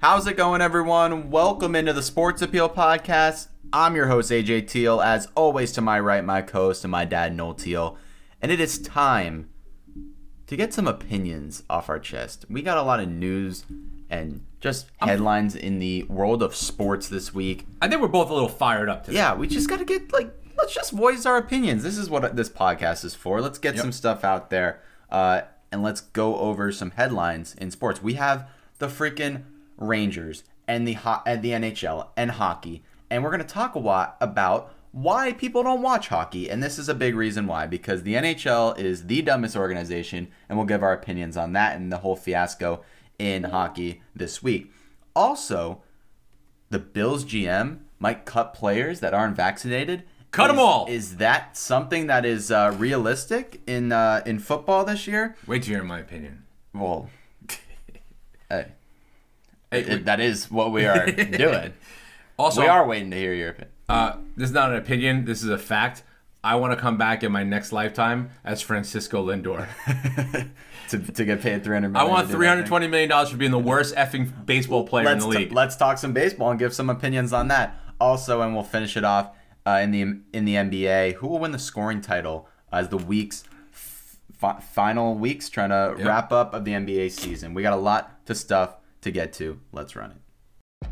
How's it going, everyone? Welcome into the Sports Appeal Podcast. I'm your host, AJ Teal. As always, to my right, my co host and my dad, Noel Teal. And it is time to get some opinions off our chest. We got a lot of news and just headlines in the world of sports this week. I think we're both a little fired up today. Yeah, we just got to get, like, let's just voice our opinions. This is what this podcast is for. Let's get Yep. some stuff out there uh, and let's go over some headlines in sports. We have the freaking Rangers and the ho- and the NHL and hockey, and we're gonna talk a lot about why people don't watch hockey, and this is a big reason why because the NHL is the dumbest organization, and we'll give our opinions on that and the whole fiasco in hockey this week. Also, the Bills GM might cut players that aren't vaccinated. Cut Is- all. Is that something that is uh, realistic in uh, in football this year? Wait to hear my opinion. Well, hey, Hey, it- that is what we are doing. also, we are waiting to hear your opinion. Uh, this is not an opinion. This is a fact. I want to come back in my next lifetime as Francisco Lindor. to, to get paid three hundred I want three hundred twenty million dollars for being the worst effing baseball player Let's in the t- league. let's talk some baseball and give some opinions on that. Also, and we'll finish it off uh, in the in the NBA. Who will win the scoring title as the weeks fi- final weeks trying to Yep. wrap up of the NBA season? We got a lot to stuff to get to. Let's run it. Oh,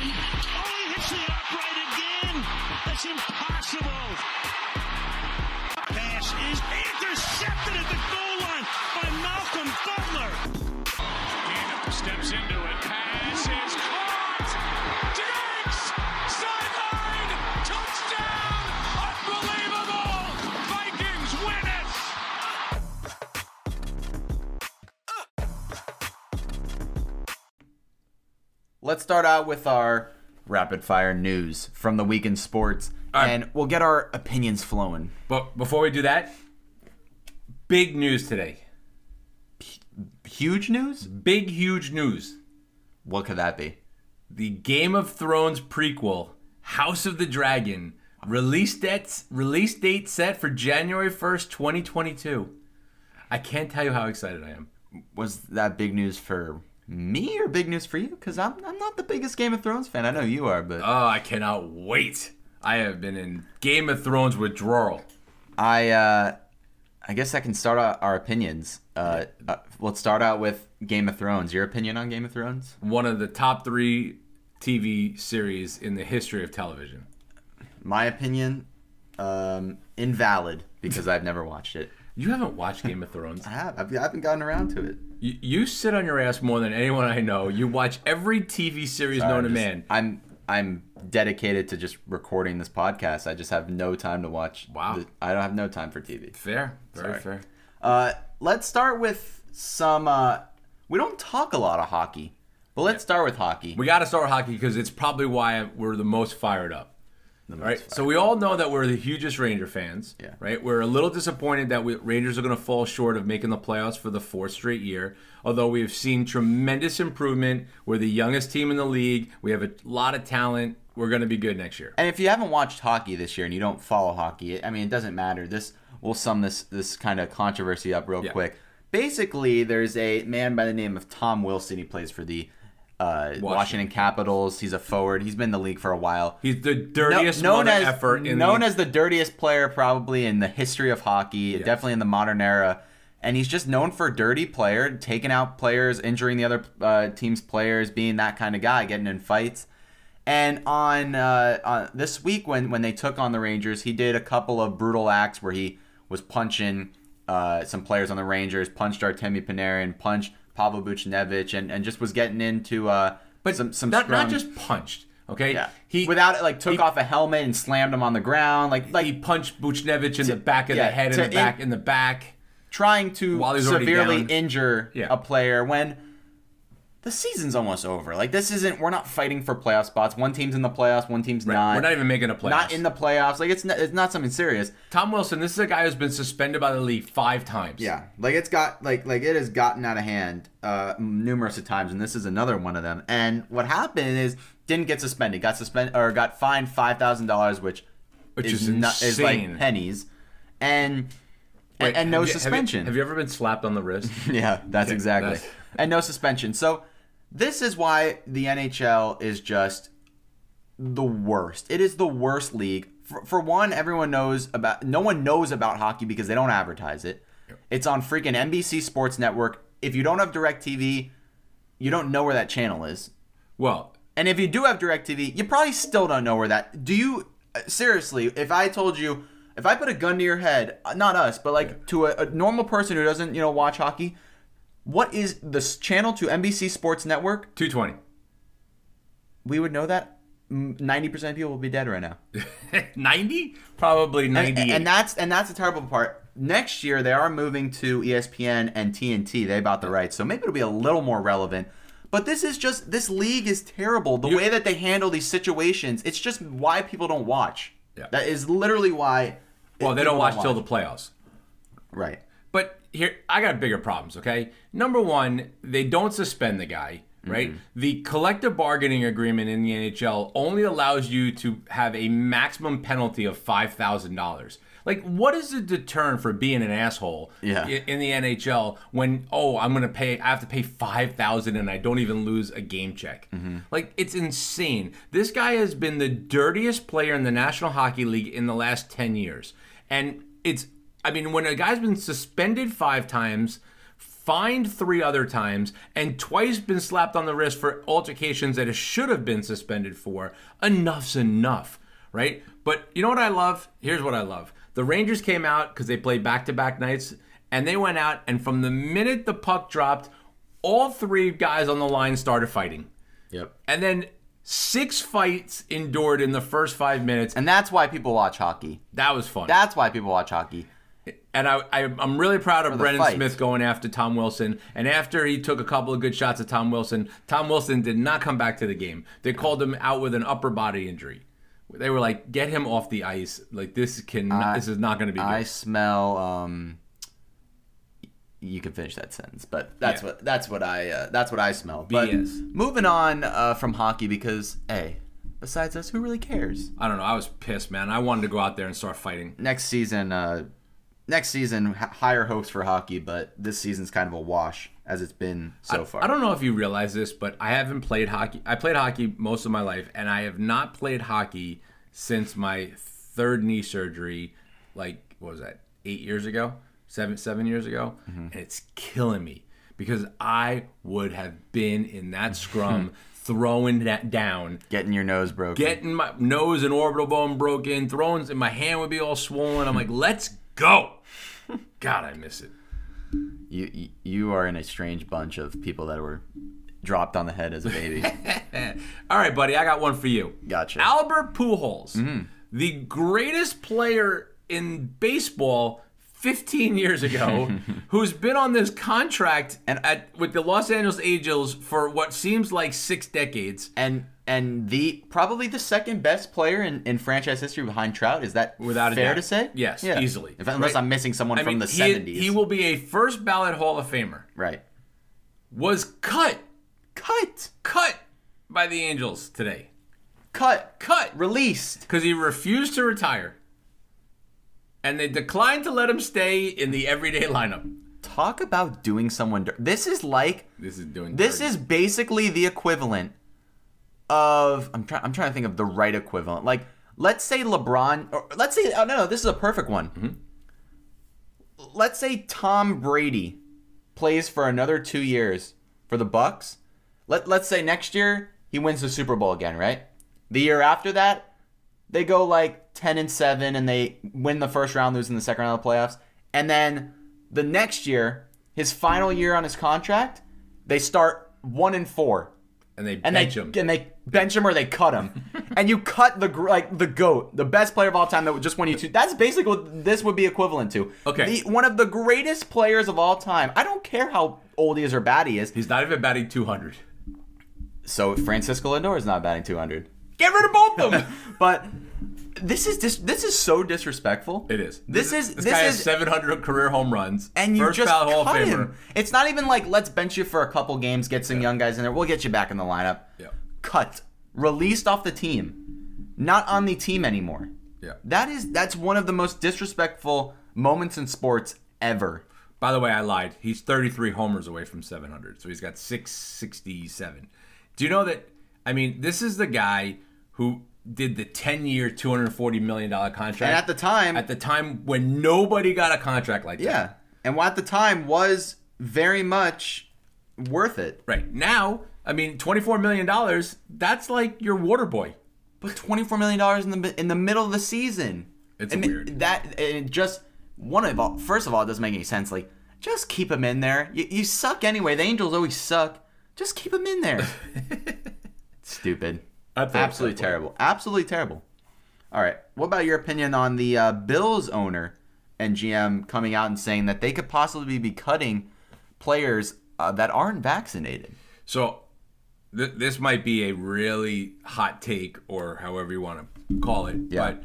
he hits upright again. That's impossible. Pass is Let's start out with our rapid fire news from the week in sports, right. and we'll get our opinions flowing. but before we do that, big news today. Huge news? Big, huge news. What could that be? The Game of Thrones prequel, House of the Dragon, release dates release date set for January first, twenty twenty two. I can't tell you how excited I am. Was that big news for me or big news for you? Because I'm, I'm not the biggest Game of Thrones fan. I know you are, but Oh, I cannot wait. I have been in Game of Thrones withdrawal. I uh, I guess I can start out our opinions. Uh, uh, let's start out with Game of Thrones. Your opinion on Game of Thrones? One of the top three TV series in the history of television. My opinion, um, invalid because I've never watched it. You haven't watched Game of Thrones. I have. I've, I haven't gotten around to it. You, you sit on your ass more than anyone I know. You watch every TV series known to man. I'm I'm dedicated to just recording this podcast. I just have no time to watch. Wow. the- I don't have no time for TV. Fair, very Sorry. fair. Uh, let's start with some. Uh, we don't talk a lot of hockey, but let's start with hockey. We got to start with hockey because it's probably why we're the most fired up. All right. So we all know that we're the hugest Ranger fans. Yeah. Right. We're a little disappointed that we, Rangers are going to fall short of making the playoffs for the fourth straight year. Although we have seen tremendous improvement. We're the youngest team in the league. We have a lot of talent. We're going to be good next year. And if you haven't watched hockey this year and you don't follow hockey, I mean, it doesn't matter. This we'll sum this this kind of controversy up real Yeah. quick. Basically, there's a man by the name of Tom Wilson. He plays for the uh, Washington. Capitals. He's a forward. He's been in the league for a while. He's the No- dirtiest known as effort in known the, as the dirtiest player probably in the history of hockey, definitely in the modern era. And he's just known for dirty player, taking out players, injuring the other uh, team's players, being that kind of guy, getting in fights. And on, uh, on this week, when when they took on the Rangers, he did a couple of brutal acts where he was punching uh, some players on the Rangers, punched Artemi Panarin, punched Pavel Buchnevich, and, and just was getting into uh, but some some not, not just punched. Okay. yeah. He without it like took he- off a helmet and slammed him on the ground, like like he punched Buchnevich in the back of yeah, the head, in the back, in- in the back. trying to severely injure Yeah. a player when the season's almost over. Like this isn't we're not fighting for playoff spots. One team's in the playoffs, one team's not. We're not even making a playoffs. not in the playoffs. Like it's not, it's not something serious. Tom Wilson, this is a guy who's been suspended by the league five times. Yeah, like it's got like like it has gotten out of hand uh, numerous of times, and this is another one of them. And what happened is didn't get suspended, got suspended or got fined five thousand dollars, which Which is is not, is like pennies, and Wait, and, and no have you- have you- suspension. Have you, ever been slapped on the wrist? Yeah, that's exactly. that's- And no suspension. So This is why the NHL is just the worst. It is the worst league. For, for one, everyone knows about. No one knows about hockey because they don't advertise it. It's on freaking NBC Sports Network. If you don't have DirecTV, you don't know where that channel is. Well, And if you do have DirecTV, you probably still don't know where that. Do you uh, seriously? If I told you, if I put a gun to your head, uh, not us, but like to a, a normal person who doesn't, you know, watch hockey, what is the channel to NBC Sports Network? 220. We would know that. Ninety percent of people will be dead right now. 90? Probably And, and that's and that's the terrible part. Next year they are moving to ESPN and TNT. They bought the rights, so maybe it'll be a little more relevant. But this is just this league is terrible. The You- way that they handle these situations, it's just why people don't watch. Yeah. That is literally why. well, they people don't watch till the playoffs. right. But here, I got bigger problems, okay? Number one, they don't suspend the guy, right? Mm-hmm. The collective bargaining agreement in the NHL only allows you to have a maximum penalty of $5,000. Like, what is the deterrent for being an asshole Yeah. in the NHL when, oh, I'm going to pay, I have to pay 5000 and I don't even lose a game check? Mm-hmm. Like, it's insane. This guy has been the dirtiest player in the National Hockey League in the last 10 years. And it's I mean, when a guy's been suspended five times, fined three other times, and twice been slapped on the wrist for altercations that it should have been suspended for, enough's enough, right? But you know what I love? Here's what I love. The Rangers came out because they played back to back nights, and they went out, and from the minute the puck dropped, all three guys on the line started fighting. Yep. And then six fights endured in the first five minutes. And that's why people watch hockey. That was fun. That's why people watch hockey. And I, I, I'm really proud of Brendan fight. Smith going after Tom Wilson. And after he took a couple of good shots at Tom Wilson, Tom Wilson did not come back to the game. They called him out with an upper body injury. They were like, "Get him off the ice. Like this can, this is not going to be good." I smell. Um, you can finish that sentence, but that's Yeah. what that's what I uh, that's what I smell. But BS. moving on uh, from hockey because hey, besides us, who really cares? I don't know. I was pissed, man. I wanted to go out there and start fighting. Next season, uh, next season, higher hopes for hockey, but this season's kind of a wash as it's been so far. I don't know if you realize this, but I haven't played hockey. I played hockey most of my life, and I have not played hockey since my third knee surgery. Like what was that? Eight years ago, seven seven years ago, mm-hmm. and it's killing me because I would have been in that scrum throwing that down. Getting your nose broken. Getting my nose and orbital bone broken, throwing, and my hand would be all swollen. I'm like, let's go. God, I miss it. you, you you are in a strange bunch of people that were dropped on the head as a baby. All right, buddy, I got one for you. Gotcha. Albert Pujols, mm-hmm. the greatest player in baseball 15 years ago, who's been on this contract and at with the Los Angeles Angels for what seems like six decades. and and the probably the second best player in, in franchise history behind Trout. Is that Without a fair doubt. to say? Yes, easily. If, unless Right. I'm missing someone I from mean, the he, 70s. he will be a first ballot Hall of Famer. right. Was cut, Cut. cut by the Angels today. Cut. Cut. Released. because he refused to retire. And they declined to let him stay in the everyday lineup. Talk about doing someone. This is like This is doing. this dirty. is basically the equivalent of I'm trying I'm trying to think of the right equivalent. Like let's say LeBron or let's say oh no no this is a perfect one. Mm-hmm. Let's say Tom Brady plays for another 2 years for the Bucks. Let let's say next year he wins the Super Bowl again, right? The year after that they go like 10 and 7 and they win the first round losing the second round of the playoffs. And then the next year, his final year on his contract, they start 1 and 4 and they and bench they him. and they bench him or they cut him, and you cut the like the goat, the best player of all time that would just won you two. That's basically what this would be equivalent to. Okay. the, one of the greatest players of all time. I don't care how old he is or bad he is. He's not even batting 200. So Francisco Lindor is not batting 200, Get rid of both of them. but this is dis- this is so disrespectful. it is. This is this, this guy is has 700 career home runs. and you first just ballot Hall of Famer. him. It's not even like let's bench you for a couple games, get some young guys in there. We'll get you back in the lineup. Yeah. Cut, released off the team, not on the team anymore. Yeah. That is that's one of the most disrespectful moments in sports ever. By the way, I lied. He's 33 homers away from 700, so he's got 667. Do you know that? I mean, this is the guy who did the 10-year, 240 million dollar contract. And at the time, at the time when nobody got a contract like that. yeah, and what at the time was very much worth it. Right now, I mean, 24 million dollars. That's like your water boy. But twenty four million dollars in the in the middle of the season. It's and weird. That and just one of all. First of all, it doesn't make any sense. Like, just keep him in there. You, you suck anyway. The Angels always suck. Just keep him in there. Stupid. Absolutely terrible. Absolutely terrible. All right. What about your opinion on the uh, Bills owner and GM coming out and saying that they could possibly be cutting players uh, that aren't vaccinated? So th- this might be a really hot take or however you want to call it, Yeah. but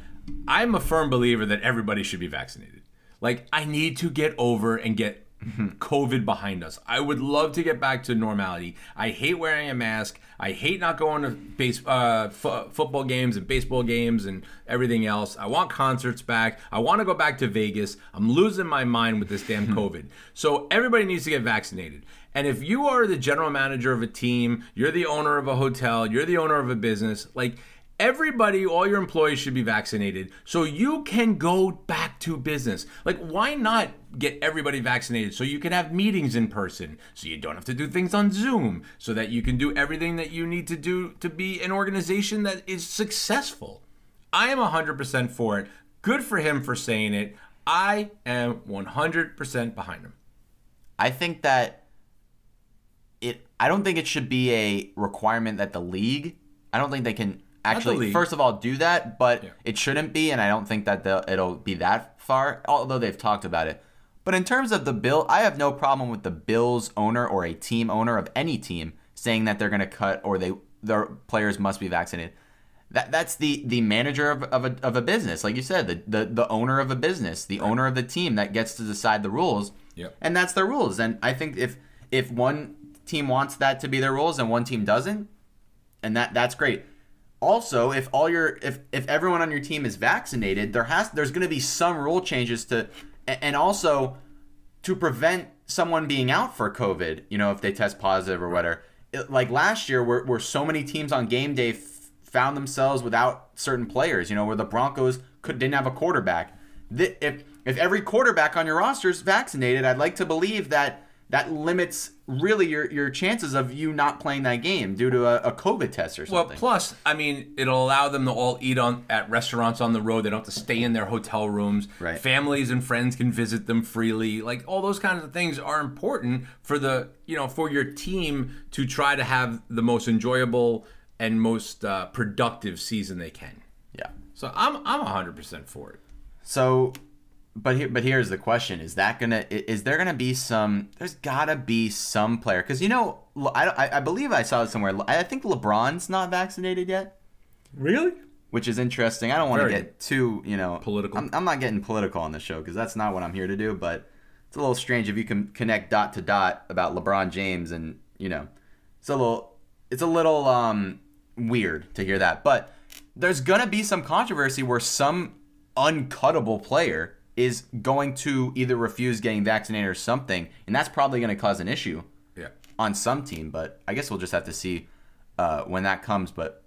I'm a firm believer that everybody should be vaccinated. Like I need to get over and get COVID behind us. I would love to get back to normality. I hate wearing a mask. I hate not going to base uh, f- football games and baseball games and everything else. I want concerts back. I want to go back to Vegas. I'm losing my mind with this damn COVID. So everybody needs to get vaccinated. And if you are the general manager of a team, you're the owner of a hotel, you're the owner of a business, like everybody, all your employees should be vaccinated so you can go back to business. Like, why not get everybody vaccinated so you can have meetings in person, so you don't have to do things on Zoom, so that you can do everything that you need to do to be an organization that is successful? I am 100% for it. Good for him for saying it. I am 100% behind him. I think that it. I don't think it should be a requirement that the league. I don't think they can actually. First of all, do that, but Yeah. it shouldn't be, and I don't think that it'll be that far. Although they've talked about it. But in terms of the bill, I have no problem with the Bills owner or a team owner of any team saying that they're going to cut or they their players must be vaccinated. That that's the the manager of, of, a, of a business, like you said, the, the the owner of a business, the owner of the team that gets to decide the rules. Yep. And that's their rules. And I think if if one team wants that to be their rules and one team doesn't, and that that's great. Also, if all your if if everyone on your team is vaccinated, there has there's going to be some rule changes to and also to prevent someone being out for COVID, you know, if they test positive or whatever. It, like last year, where, where so many teams on game day f- found themselves without certain players, you know, where the Broncos could didn't have a quarterback. Th- if if every quarterback on your roster is vaccinated, I'd like to believe that that limits really your, your chances of you not playing that game due to a, a COVID test or something. Well, plus, I mean, it'll allow them to all eat on at restaurants on the road. They don't have to stay in their hotel rooms. Right. Families and friends can visit them freely. Like all those kinds of things are important for the you know for your team to try to have the most enjoyable and most uh, productive season they can. yeah. So I'm I'm 100 percent for it. So, but here, but here's the question: Is that gonna? Is there gonna be some? There's gotta be some player because you know, I, I I believe I saw it somewhere. I think LeBron's not vaccinated yet, Really? which is interesting. I don't want to get too you know Political. I'm, I'm not getting political on the show because that's not what I'm here to do. But it's a little strange if you can connect dot to dot about LeBron James and you know, it's a little it's a little um weird to hear that. But there's gonna be some controversy where some uncuttable player is going to either refuse getting vaccinated or something, and that's probably going to cause an issue Yeah. on some team. But I guess we'll just have to see uh, when that comes. But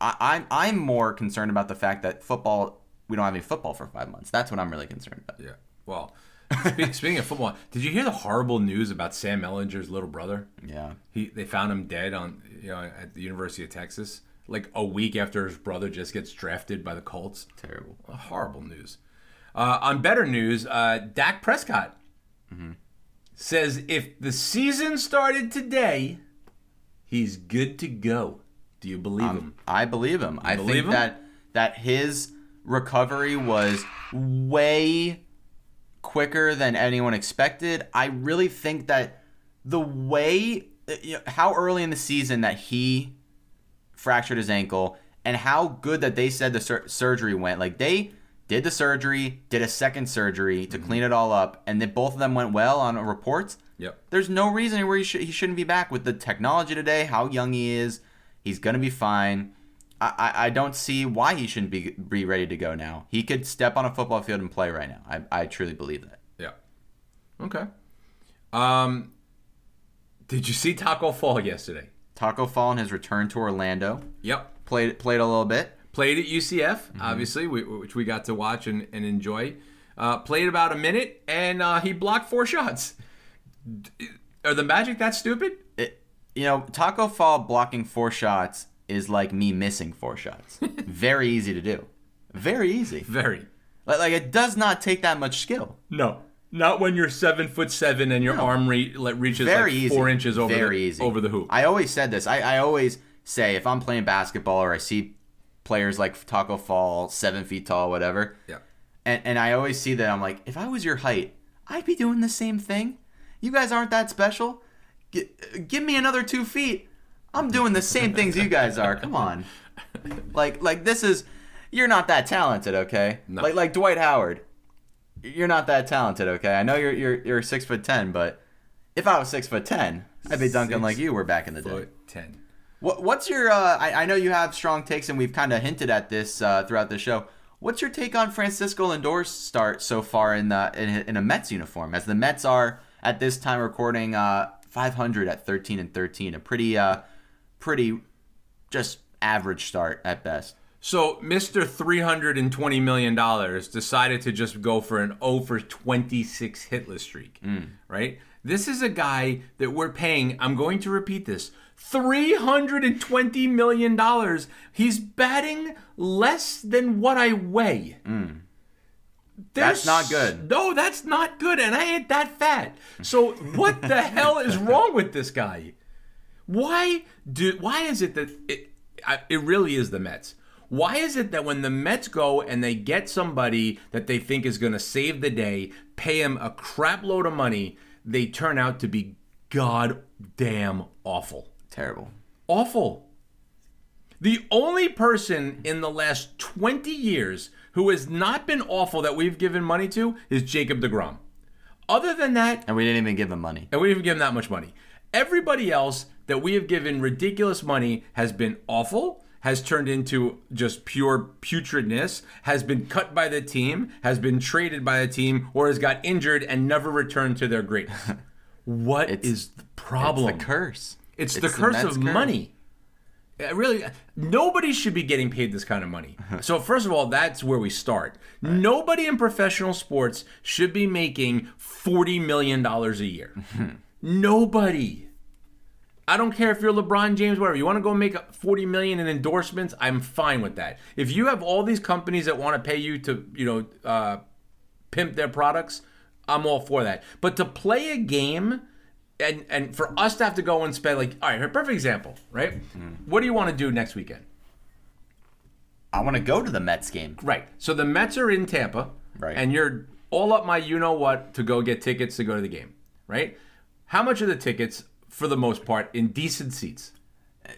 I, I'm I'm more concerned about the fact that football we don't have any football for five months. That's what I'm really concerned about. Yeah. Well, spe- speaking of football, did you hear the horrible news about Sam Ehlinger's little brother? Yeah. He they found him dead on you know at the University of Texas, like a week after his brother just gets drafted by the Colts. Terrible. Horrible news. Uh, on better news, uh, Dak Prescott says if the season started today, he's good to go. Do you believe him? I believe him. I believe think him? that that his recovery was way quicker than anyone expected. I really think that the way uh, you know, how early in the season that he fractured his ankle and how good that they said the sur- surgery went. Like they did the surgery, did a second surgery to clean it all up, and then both of them went well on reports. Yep. There's no reason where he, should, he shouldn't be back with the technology today, how young he is. He's going to be fine. I, I, I don't see why he shouldn't be, be ready to go now. He could step on a football field and play right now. I, I truly believe that. Yeah. Okay. Um, did you see Taco Fall yesterday? Taco Fall in his return to Orlando Yep. played played a little bit. Played at UCF, obviously, we, which we got to watch and, and enjoy. Uh, played about a minute, and uh, he blocked four shots. Are the Magic that stupid? It, you know, Taco Fall blocking four shots is like me missing four shots. Very easy to do. Very easy. Very. Like, like it does not take that much skill. No, not when you're seven foot seven and your arm re- like, reaches Very like easy. four inches over Very the, easy. over the hoop. I always said this. I, I always say if I'm playing basketball or I see players like Taco Fall, seven feet tall, whatever. yeah. And and I always see that I'm like, if I was your height, I'd be doing the same thing. You guys aren't that special. G- give me another two feet. I'm doing the same things you guys are. Come on. Like like this is you're not that talented, okay? No. Like like Dwight Howard. You're not that talented, okay? I know you're you're you're six foot ten, but if I was six foot ten, I'd be dunking Six like you were back in the day. Foot ten. What, what's your? Uh, I, I know you have strong takes, and we've kind of hinted at this uh, throughout the show. What's your take on Francisco Lindor's start so far in the in, a- in a Mets uniform? As the Mets are at this time recording uh, 500 at 13 and 13, a pretty uh, pretty just average start at best. So Mr. Three hundred and twenty million dollars decided to just go for an 0 for twenty six hitless streak. Right? This is a guy that we're paying. I'm going to repeat this. Three hundred and twenty million dollars. He's batting less than what I weigh. Mm. That's There's- not good. No, that's not good, and I ain't that fat. So what the hell is wrong with this guy? Why do? Why is it that it? It really is the Mets. Why is it that when the Mets go and they get somebody that they think is going to save the day, pay him a crap load of money, they turn out to be goddamn awful? Terrible. awful. The only person in the last 20 years who has not been awful that we've given money to is Jacob DeGrom. Other than that, And we didn't even give him money. and we didn't even give him that much money. Everybody else that we have given ridiculous money has been awful, has turned into just pure putridness, has been cut by the team, has been traded by the team, or has got injured and never returned to their greatness. What is It's- the problem? It's the curse. It's, the curse Mets of money. Uh, Really, nobody should be getting paid this kind of money. So, first of all, that's where we start. Nobody in professional sports should be making $40 million a year. Nobody. I don't care if you're LeBron James, whatever. You want to go make 40 million in endorsements? I'm fine with that. If you have all these companies that want to pay you to, you know, uh, pimp their products, I'm all for that. But to play a game and and for us to have to go and spend like, all right, perfect example, right? What do you want to do next weekend? I want to go to the Mets game. Right. So the Mets are in Tampa, Right. And you're all up my you know what to go get tickets to go to the game, right? How much are the tickets for the most part in decent seats?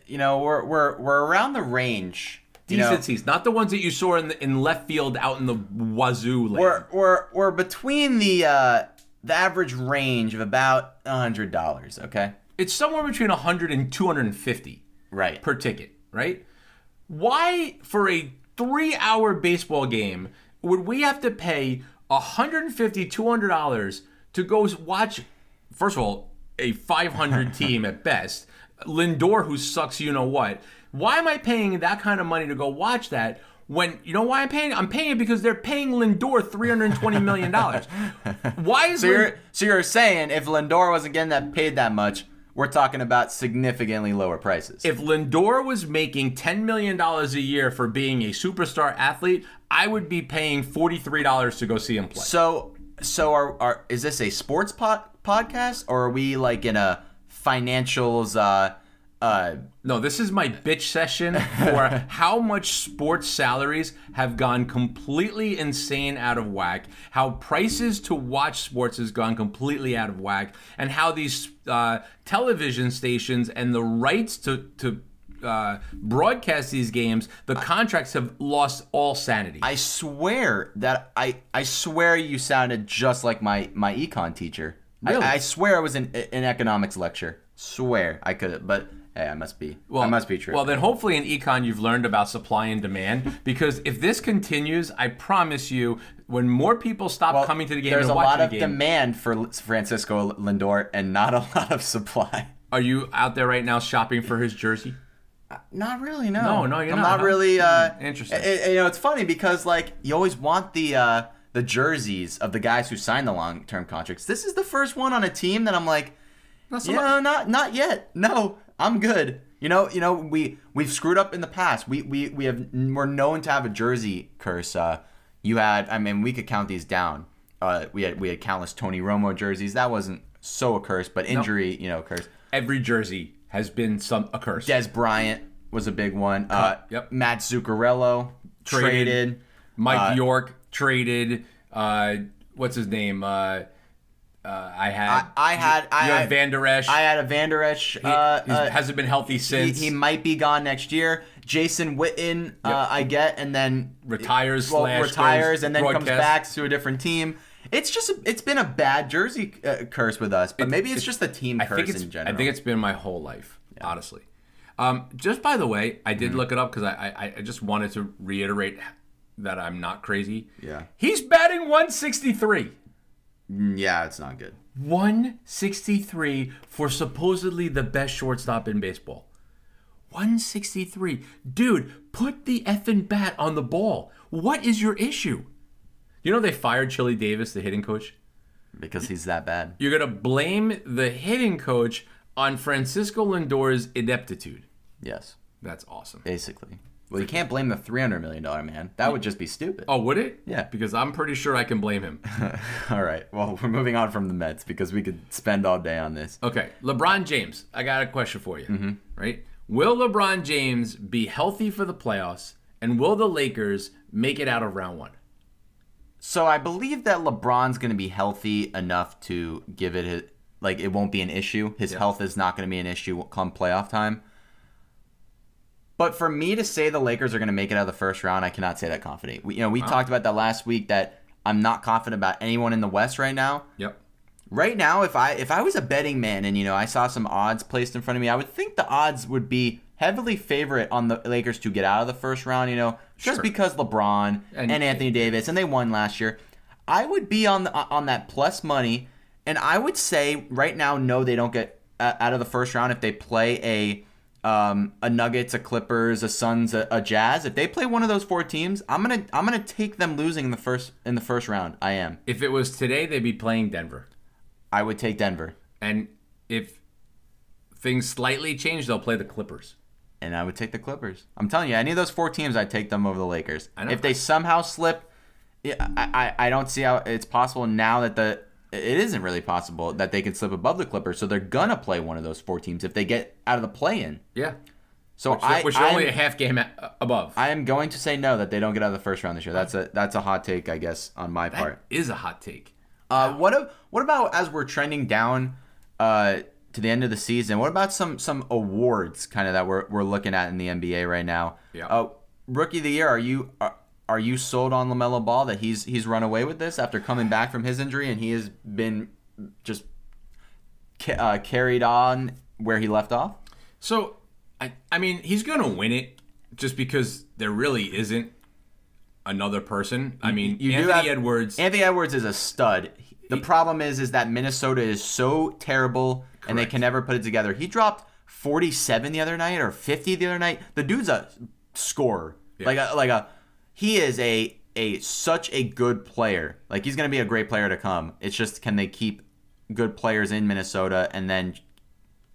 You know, we're we're we're around the range. you Decent know. seats, not the ones that you saw in the, in left field out in the wazoo land. We're we're we're between the uh the average range of about a hundred dollars. Okay. it's somewhere between 100 and 250 Right. per ticket, right? Why, for a three hour baseball game, would we have to pay $150, $200 to go watch, first of all, a 500 team at best, Lindor, who sucks, you know what? Why am I paying that kind of money to go watch that? When you know why I'm paying? I'm paying it because they're paying Lindor 320 million dollars. Why is So Lind- you're so you're saying if Lindor wasn't getting that paid that much, we're talking about significantly lower prices. if Lindor was making $10 million a year for being a superstar athlete, I would be paying $43 to go see him play. so so are are is this a sports pod, podcast or are we like in a financials uh uh No, this is my bitch session for how much sports salaries have gone completely insane out of whack, how prices to watch sports has gone completely out of whack, and how these uh, television stations and the rights to, to uh, broadcast these games, the contracts have lost all sanity. I swear that I I swear you sounded just like my my econ teacher. Really? I, I swear it was an an economics lecture. Swear I could, but hey, I must be. Well, I must be true. Well, then hopefully in econ you've learned about supply and demand because if this continues, I promise you, when more people stop Well, coming to the game there's a lot of game, demand for Francisco Lindor and not a lot of supply. are you out there right now shopping for his jersey? Not really, no. No, no, you're I'm not, not really. Uh, Interesting. it- it- you know, it's funny because like you always want the uh, the jerseys of the guys who signed the long term contracts. This is the first one on a team that I'm like, Not so you much. not not yet. No, I'm good. You know, you know, we we've screwed up in the past. We we we have we're known to have a jersey curse. Uh, you had, I mean, we could count these down. Uh, we had we had countless Tony Romo jerseys. That wasn't so a curse, but injury, you know, curse. Every jersey has been some a curse. Dez Bryant was a big one. Uh, yep. Matt Zuccarello Traded. traded. Mike Uh, York traded. Uh, what's his name? Uh, I had. I, I had. I you had had Van Der Esch. I had a Van Der Esch. He- Uh, uh, hasn't been healthy since. he might be gone next year. Jason Witten, uh, I get, and then Retires well, slash retires, and then comes back to a different team. It's just a, it's been a bad jersey uh, curse with us, but maybe it's it- just the team I curse think it's. in general. I think it's been my whole life, honestly. Um, just by the way, I Mm-hmm. did look it up because I, I I just wanted to reiterate that I'm not crazy. Yeah. He's batting 163. Yeah, it's not good. 163 for supposedly the best shortstop in baseball. 163. Dude, put the effing bat on the ball. What is your issue? You know they fired Chili Davis, the hitting coach? Because he's that bad. You're going to blame the hitting coach on Francisco Lindor's ineptitude. Yes, That's awesome. basically. Well, you can't blame the three hundred million dollar man. That would just be stupid. Oh, would it? Yeah. Because I'm pretty sure I can blame him. All right. Well, we're moving on from the Mets because we could spend all day on this. Okay, LeBron James, I got a question for you. Mm-hmm. Right? Will LeBron James be healthy for the playoffs, and will the Lakers make it out of round one? So I believe that LeBron's going to be healthy enough to give it his, like it won't be an issue. His health is not going to be an issue come playoff time. But for me to say the Lakers are going to make it out of the first round, I cannot say that confident. We, you know, we talked about that last week that I'm not confident about anyone in the West right now. Yep. Right now, if I if I was a betting man and you know I saw some odds placed in front of me, I would think the odds would be heavily favorite on the Lakers to get out of the first round. You know, just Sure. because LeBron And- and, Anthony Davis and they won last year, I would be on the, on that plus money, and I would say right now, no, they don't get uh, out of the first round if they play a. Um, a Nuggets, a Clippers, a Suns, a, a Jazz. If they play one of those four teams, I'm gonna I'm gonna take them losing in the first in the first round. I am. If it was today, they'd be playing Denver. I would take Denver. And if things slightly change, they'll play the Clippers. and I would take the Clippers. I'm telling you, any of those four teams, I'd take them over the Lakers. If they somehow slip, yeah, I, I, I don't see how it's possible now that the it isn't really possible that they can slip above the Clippers. So they're gonna play one of those four teams if they get out of the play-in. Yeah. So Which, I, which only a half game above. I am going to say no that they don't get out of the first round this year. That's a that's a hot take, I guess, on my that part. is a hot take. Uh, what a, what about as we're trending down uh, to the end of the season? What about some some awards kind of that we're, we're looking at in the NBA right now? Yeah. Uh, rookie of the year. Are you are, are you sold on Lamelo Ball that he's he's run away with this after coming back from his injury and he has been just ca- uh, carried on where he left off? So, I, I mean, he's going to win it just because there really isn't another person. I mean, You do Anthony have- Edwards. Anthony Edwards is a stud. The problem is, is that Minnesota is so terrible and they can never put it together. He dropped 47 the other night or 50 the other night. The dude's a scorer. Like a, like a, he is a a such a good player. Like he's gonna be a great player to come. It's just can they keep good players in Minnesota and then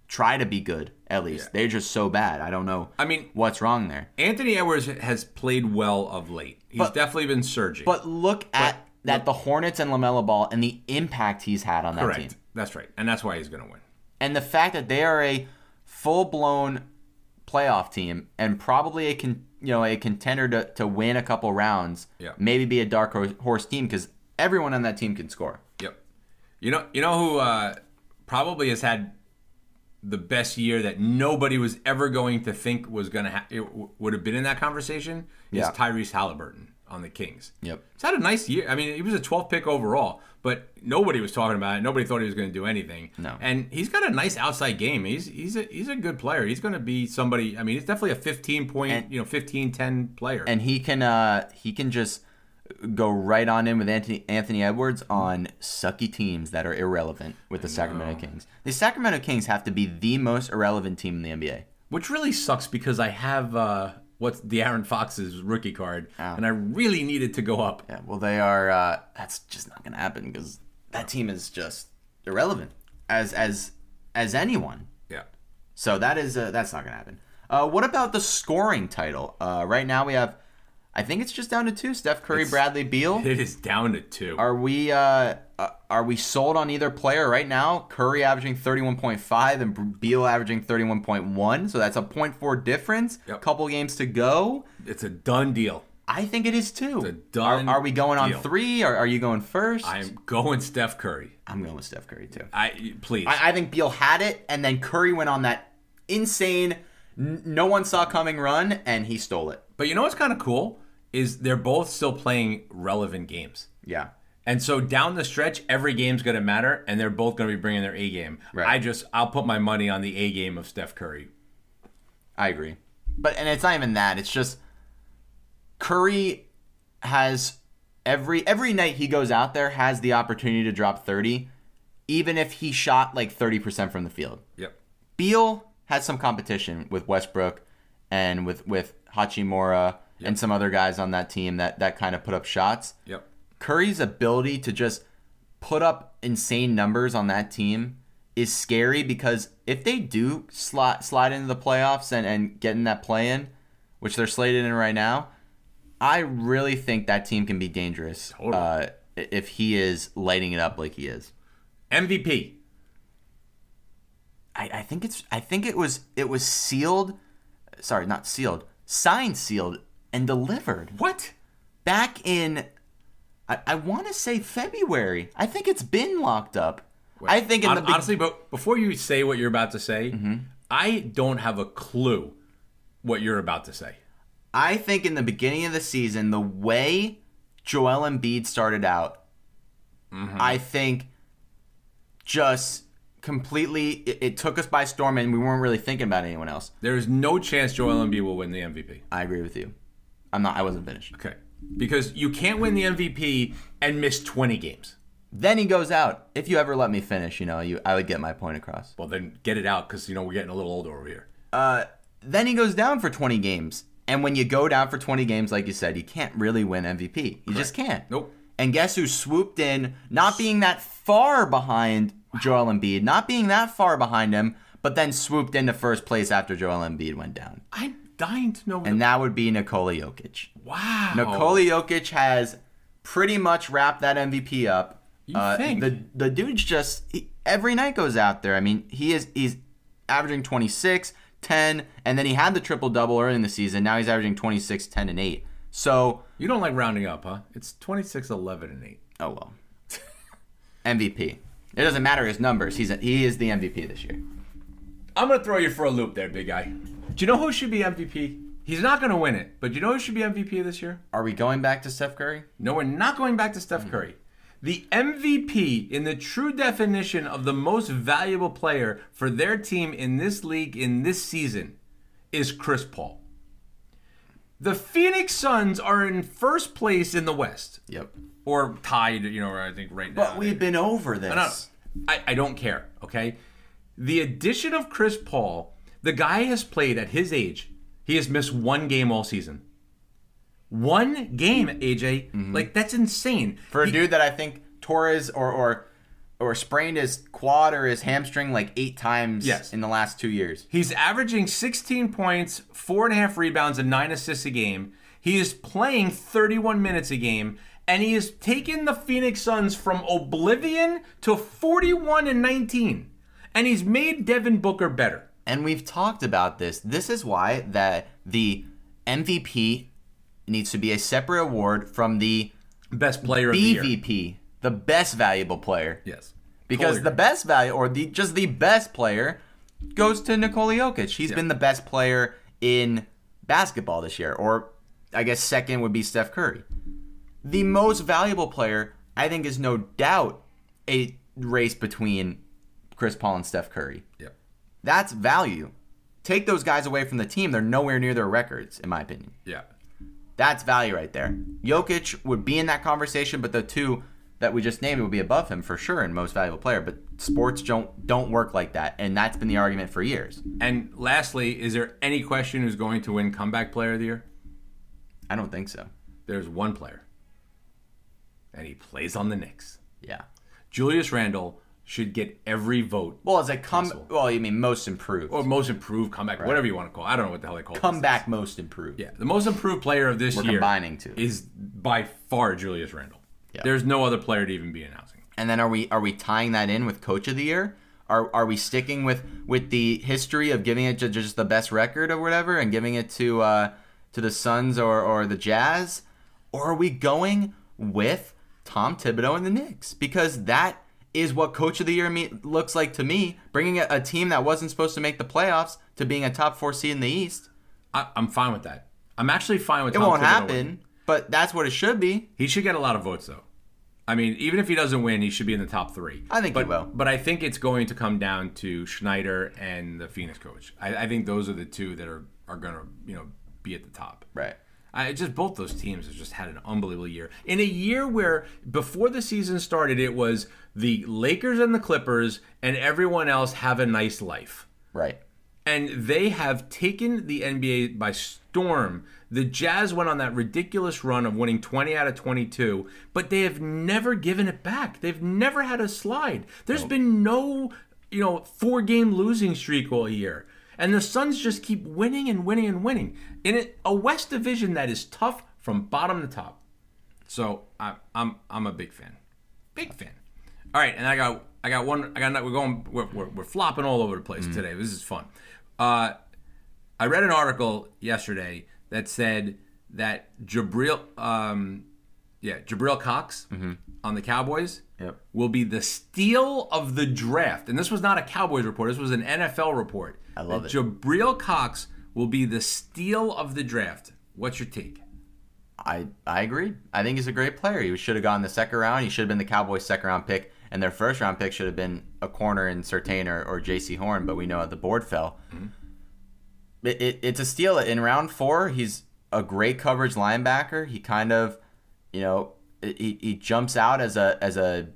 try to be good at least. They're just so bad. I don't know. I mean- what's wrong there? Anthony Edwards has played well of late. He's But- definitely been surging. But look at that the Hornets and Lamelo Ball and the impact he's had on that correct. team. That's right, and that's why he's going to win. and the fact that they are a full blown playoff team and probably a con, you know a contender to, to win a couple rounds, Yeah. maybe be a dark horse team because everyone on that team can score. Yep. You know, you know who uh, probably has had the best year that nobody was ever going to think was going to ha- it w- would have been in that conversation Yeah. is Tyrese Halliburton. On the Kings. Yep. He's had a nice year. I mean, he was a 12th pick overall, but nobody was talking about it. Nobody thought he was going to do anything. No. And he's got a nice outside game. He's he's a, he's a good player. He's going to be somebody. I mean, he's definitely a 15 point, And- you know, 15 10 player. and he can uh he can just go right on in with Anthony Anthony Edwards on sucky teams that are irrelevant with the Sacramento Kings. The Sacramento Kings have to be the most irrelevant team in the NBA. Which really sucks because I have uh, what's De'Aaron Fox's rookie card, Oh. and I really needed to go up. Yeah, well they are uh that's just not going to happen because that team is just irrelevant as as as anyone. Yeah. So that is uh, that's not going to happen. Uh, what about the scoring title? Uh, right now we have, I think it's just down to two: Steph Curry, It's- Bradley Beal. It is down to two. Are we uh, uh are we sold on either player right now? Curry averaging 31.5 and Beal averaging 31.1, so that's a 0.4 difference. Yep. Couple games to go. it's a done deal. I think it is too. It's a done are, are we going on deal. three? Or are you going first? I'm going Steph Curry. I'm going with Steph Curry too. I please. I, I think Beal had it, and then Curry went on that insane, n- no one saw coming run, and he stole it. but you know what's kind of cool is they're both still playing relevant games. Yeah. And so down the stretch, every game's going to matter, and they're both going to be bringing their A game. Right. I just, I'll put my money on the A game of Steph Curry. I agree. But and it's not even that. It's just Curry has every every night he goes out there has the opportunity to drop 30 even if he shot like 30% from the field. Yep. Beal has some competition with Westbrook and with with Hachimura and some other guys on that team that that kind of put up shots. Yep. Curry's ability to just put up insane numbers on that team is scary because if they do slide slide into the playoffs and, and get in that play in, which they're slated in right now, I really think that team can be dangerous Totally. uh, if he is lighting it up like he is. MVP. I, I think it's I think it was it was sealed sorry, not sealed, signed, sealed, and delivered. What? back in I, I want to say February. I think it's been locked up. I think in Hon- the be- honestly, but before you say what you're about to say, Mm-hmm. I don't have a clue what you're about to say. I think in the beginning of the season, the way Joel Embiid started out, Mm-hmm. I think just completely it, it took us by storm, and we weren't really thinking about anyone else. There is no chance Joel Embiid will win the MVP. I agree with you. I'm not. I wasn't finished. Okay. Because you can't win the MVP and miss 20 games. Then he goes out. If you ever let me finish, you know, you I would get my point across. Well, then get it out because, you know, we're getting a little older over here. Uh, then he goes down for 20 games. And when you go down for 20 games, like you said, you can't really win MVP. You just can't. Nope. And guess who swooped in, not being that far behind Joel Embiid, not being that far behind him, but then swooped into first place after Joel Embiid went down. I'm dying to know. And that would be Nikola Jokic. wow. Nikola Jokic has pretty much wrapped that MVP up. Uh, You think? the the dude's just he, every night goes out there. I mean, he is he's averaging 26, 10, and then he had the triple double early in the season. Now he's averaging 26, 10, and 8. So, You don't like rounding up, huh? It's 26, 11, and 8. oh well. MVP. It doesn't matter his numbers. He's a, he is the MVP this year. I'm going to throw you for a loop there, big guy. Do you know who should be MVP? He's not going to win it, but do you know who should be MVP this year? Are we going back to Steph Curry? No, we're not going back to Steph hmm. Curry. The MVP, in the true definition of the most valuable player for their team in this league in this season, is Chris Paul. The Phoenix Suns are in first place in the West, Yep. or tied, you know, I think right now. But we've been over this. I, I don't care, okay? The addition of Chris Paul, the guy has played at his age, he has missed one game all season. One game, AJ. Like, that's insane. Mm-hmm. For a He- dude that I think Torres or or or sprained his quad or his hamstring like eight times Yes. in the last two years. He's averaging 16 points, four and a half rebounds, and nine assists a game. He is playing 31 minutes a game, and he has taken the Phoenix Suns from oblivion to 41 and 19. And he's made Devin Booker better. And we've talked about this. This is why that the MVP needs to be a separate award from the Best player of the. BVP, the best valuable player. Yes. Because Totally the best value or the just the best player goes to Nikola Jokic. He's been the best player in basketball this year or I guess second would be Steph Curry. The most valuable player, I think, is no doubt a race between Chris Paul and Steph Curry. Yep. That's value. Take those guys away from the team, they're nowhere near their records, in my opinion. Yeah. That's value right there. Jokic would be in that conversation, but the two that we just named would be above him for sure in most valuable player. But sports don't don't work like that, and that's been the argument for years. And lastly, is there any question who's going to win comeback player of the year? I don't think so. There's one player. And he plays on the Knicks. Yeah. Julius Randle should get every vote. Well, as a come, Possible. well, you mean most improved, Or most improved comeback, whatever you want to call it. I don't know what the hell they call it. comeback most improved. Yeah, the most improved player of this We're year combining two. is by far Julius Randle. Yeah. There's no other player to even be announcing. And then are we are we tying that in with coach of the year? Are are we sticking with with the history of giving it to just the best record or whatever, and giving it to uh, to the Suns or or the Jazz, or are we going with Tom Thibodeau and the Knicks? Because that is what coach of the year me, looks like to me. Bringing a, a team that wasn't supposed to make the playoffs to being a top four seed in the East. I, I'm fine with that. I'm actually fine with It Tom won't Thibodeau happen, winning. but that's what it should be. He should get a lot of votes, though. I mean, even if he doesn't win, he should be in the top three. I think he but, will. But I think it's going to come down to Snyder and the Phoenix coach. I, I think those are the two that are, are going to, you know, be at the top. Right. I just both those teams have just had an unbelievable year. In a year where before the season started, it was the Lakers and the Clippers, and everyone else have a nice life. Right. And they have taken the NBA by storm. The Jazz went on that ridiculous run of winning 20 out of 22, but they have never given it back. They've never had a slide. There's been no, you know, four game losing streak all year. And the Suns just keep winning and winning and winning in a- West Division that is tough from bottom to top. So I, I'm I'm a big fan, big fan. All right, and I got I got one. I got we're going we're, we're, we're flopping all over the place today. This is fun. Uh, I read an article yesterday that said that Jabril, um, yeah, Jabril Cox on the Cowboys Yep. will be the steal of the draft. And this was not a Cowboys report. This was an NFL report. I love that it. Jabril Cox will be the steal of the draft. What's your take? I I agree. I think he's a great player. He should have gone the second round. He should have been the Cowboys' second round pick, and their first round pick should have been a corner in Surtain or, or Jaycee Horn. But we know how the board fell. Mm-hmm. It, it, it's a steal. In round four, he's a great coverage linebacker. He kind of, you know, he, he jumps out as a as a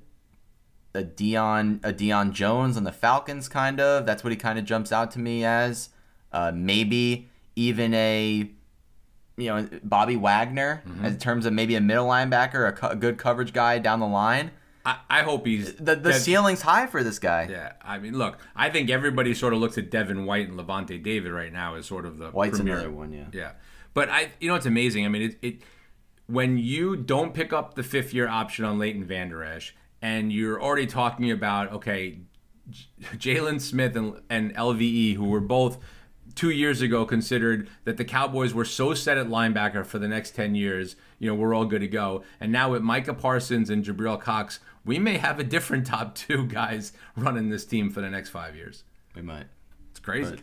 a Dion a Deion Jones on the Falcons. Kind of. That's what he kind of jumps out to me as. Uh, maybe even a you know Bobby Wagner in terms of maybe a middle linebacker, a, co- a good coverage guy down the line. I, I hope he's The the ceiling's high for this guy. Yeah, I mean, look, I think everybody sort of looks at Devin White and Lavonte David right now as sort of the White's premier. another one, yeah. Yeah, but I, you know, it's amazing. I mean, it, it when you don't pick up the fifth year option on Leighton Vander Esch, and you're already talking about okay, Jaylon Smith and, and LVE, who were both two years ago considered that the Cowboys were so set at linebacker for the next 10 years, you know, we're all good to go. And now with Micah Parsons and Jabril Cox, we may have a different top two guys running this team for the next five years. We might. It's crazy. But-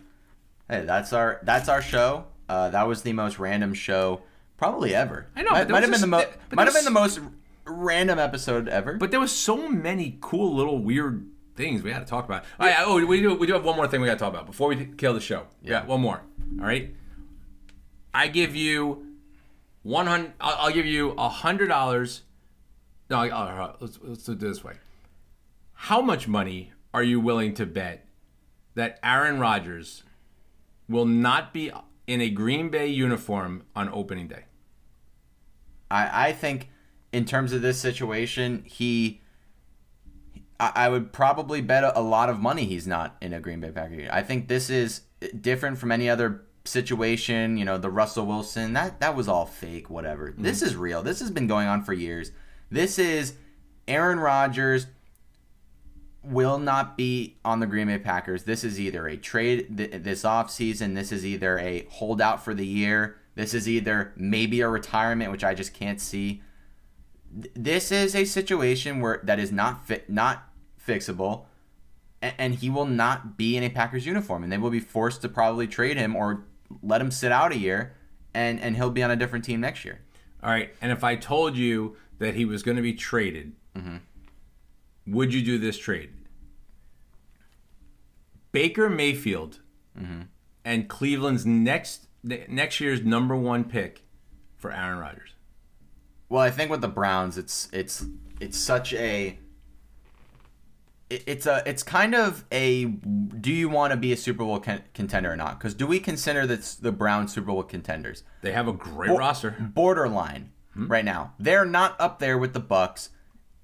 Hey, that's our that's our show. Uh, that was the most random show probably ever. I know, Might, might have been the most might have been the most random episode ever. But there was so many cool little weird things we had to talk about. Oh, yeah, oh, we do we do have one more thing we got to talk about before we kill the show. Yeah, one more. All right. I give you one hundred. I'll, I'll give you a hundred dollars. No, all right, let's let's do it this way. How much money are you willing to bet that Aaron Rodgers will not be in a Green Bay uniform on opening day? I, I think in terms of this situation, he I, I would probably bet a, a lot of money he's not in a Green Bay Packer. I think this is different from any other situation. You know, the Russell Wilson that that was all fake. Whatever. Mm-hmm. This is real. This has been going on for years. This is Aaron Rodgers will not be on the Green Bay Packers. This is either a trade th- this offseason. This is either a holdout for the year. This is either maybe a retirement, which I just can't see. This is a situation where that is not fit, not fixable, a- and he will not be in a Packers uniform, and they will be forced to probably trade him or let him sit out a year and and he'll be on a different team next year. All right. And if I told you that he was going to be traded, mm-hmm. would you do this trade? Baker Mayfield mm-hmm. and Cleveland's next next year's number one pick for Aaron Rodgers. Well, I think with the Browns, it's it's it's such a it's a it's kind of a do you want to be a Super Bowl con- contender or not? Because do we consider that's the Browns Super Bowl contenders? They have a great Bo- roster. borderline hmm? right now. They're not up there with the Bucks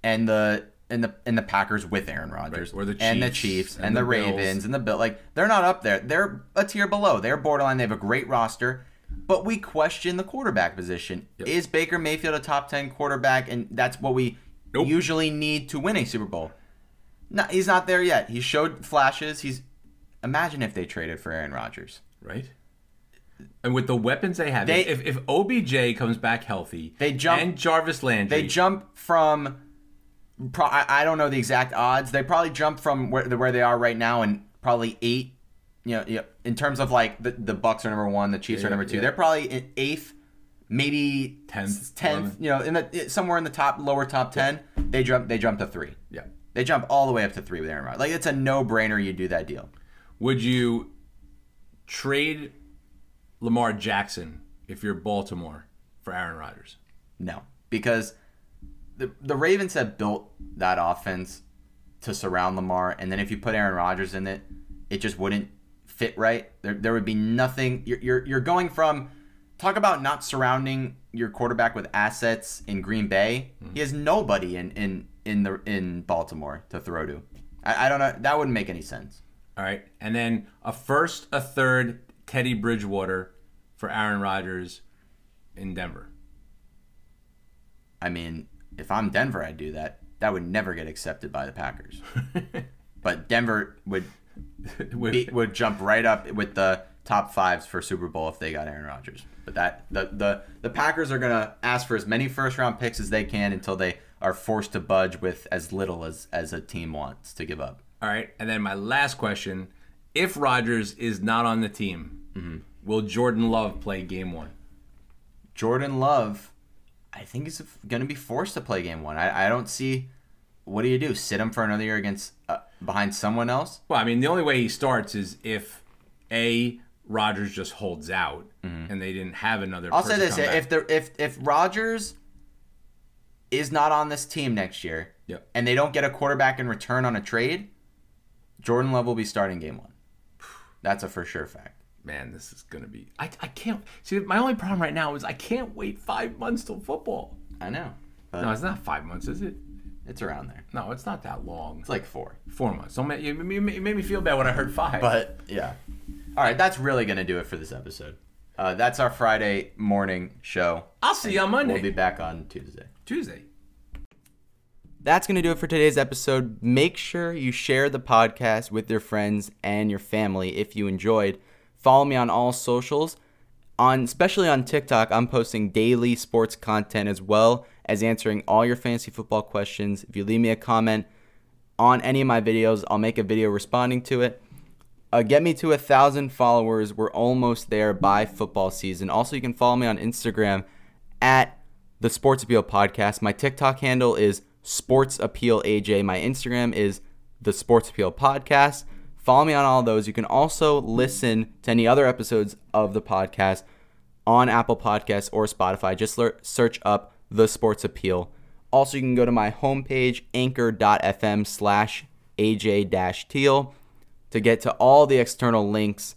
and the and the and the Packers with Aaron Rodgers Right, or the and the Chiefs Chiefs and, and the, the Ravens and the Bill. Like they're not up there. They're a tier below. They're borderline. They have a great roster, but we question the quarterback position. Yep. Is Baker Mayfield a top ten quarterback? And that's what we Nope. usually need to win a Super Bowl. No, he's not there yet. He showed flashes. He's imagine if they traded for Aaron Rodgers. right? And with the weapons they have, They- if, if OBJ comes back healthy, They jump- and Jarvis Landry, They jump from. Pro, I, don't know the exact odds. They probably jump from where where they are right now and probably eight. You know, you know, in terms of like the, the Bucks are number one, the Chiefs Yeah, are number two. yeah. They're probably in eighth, maybe 10th, tenth. You know, in the somewhere in the top lower top ten. They jump. They jump to three. yeah. They jump all the way up to three with Aaron Rodgers. Like it's a no brainer. You do that deal. Would you trade Lamar Jackson if you're Baltimore for Aaron Rodgers? No, because the the Ravens have built that offense to surround Lamar, and then if you put Aaron Rodgers in it, it just wouldn't fit right. There, there would be nothing. You're, you're you're going from talk about not surrounding your quarterback with assets in Green Bay. Mm-hmm. He has nobody in in in the in Baltimore to throw to. I, I don't know. That wouldn't make any sense. All right, and then a first, a third, Teddy Bridgewater for Aaron Rodgers in Denver. I mean, if I'm Denver, I'd do that. That would never get accepted by the Packers. but Denver would be, would jump right up with the top fives for Super Bowl if they got Aaron Rodgers. But that the the, the Packers are gonna ask for as many first round picks as they can until they are forced to budge with as little as as a team wants to give up. All right, and then my last question: If Rodgers is not on the team, Mm-hmm. will Jordan Love play Game One? Jordan Love, I think he's gonna be forced to play game one. I, I don't see. What do you do? Sit him for another year against uh, behind someone else? Well, I mean, the only way he starts is if a Rodgers just holds out and they didn't have another. Mm-hmm. I'll say this: if the if if Rodgers is not on this team next year, Yep. and they don't get a quarterback in return on a trade, Jordan Love will be starting game one. That's a for sure fact. Man, this is gonna be. I, I can't see. My only problem right now is I can't wait five months till football. I know, No, it's not five months, is it? it's around there. No, it's not that long. It's like four. Four months. You, you made me feel bad when I heard five. But yeah. All right, that's really gonna do it for this episode. Uh, that's our Friday morning show. I'll see you on Monday, We'll be back on Tuesday. Tuesday. That's going to do it for today's episode. Make sure you share the podcast with your friends and your family if you enjoyed. Follow me on all socials. On especially on TikTok, I'm posting daily sports content as well as answering all your fantasy football questions. If you leave me a comment on any of my videos, I'll make a video responding to it. Uh, get me to a thousand followers. We're almost there by football season. Also, you can follow me on Instagram at the Sports Appeal Podcast. My TikTok handle is Sports Appeal AJ. My Instagram is the Sports Appeal Podcast. Follow me on all those. You can also listen to any other episodes of the podcast on Apple Podcasts or Spotify. Just search up the Sports Appeal. Also, you can go to my homepage, anchor.fm slash AJ Teal, to get to all the external links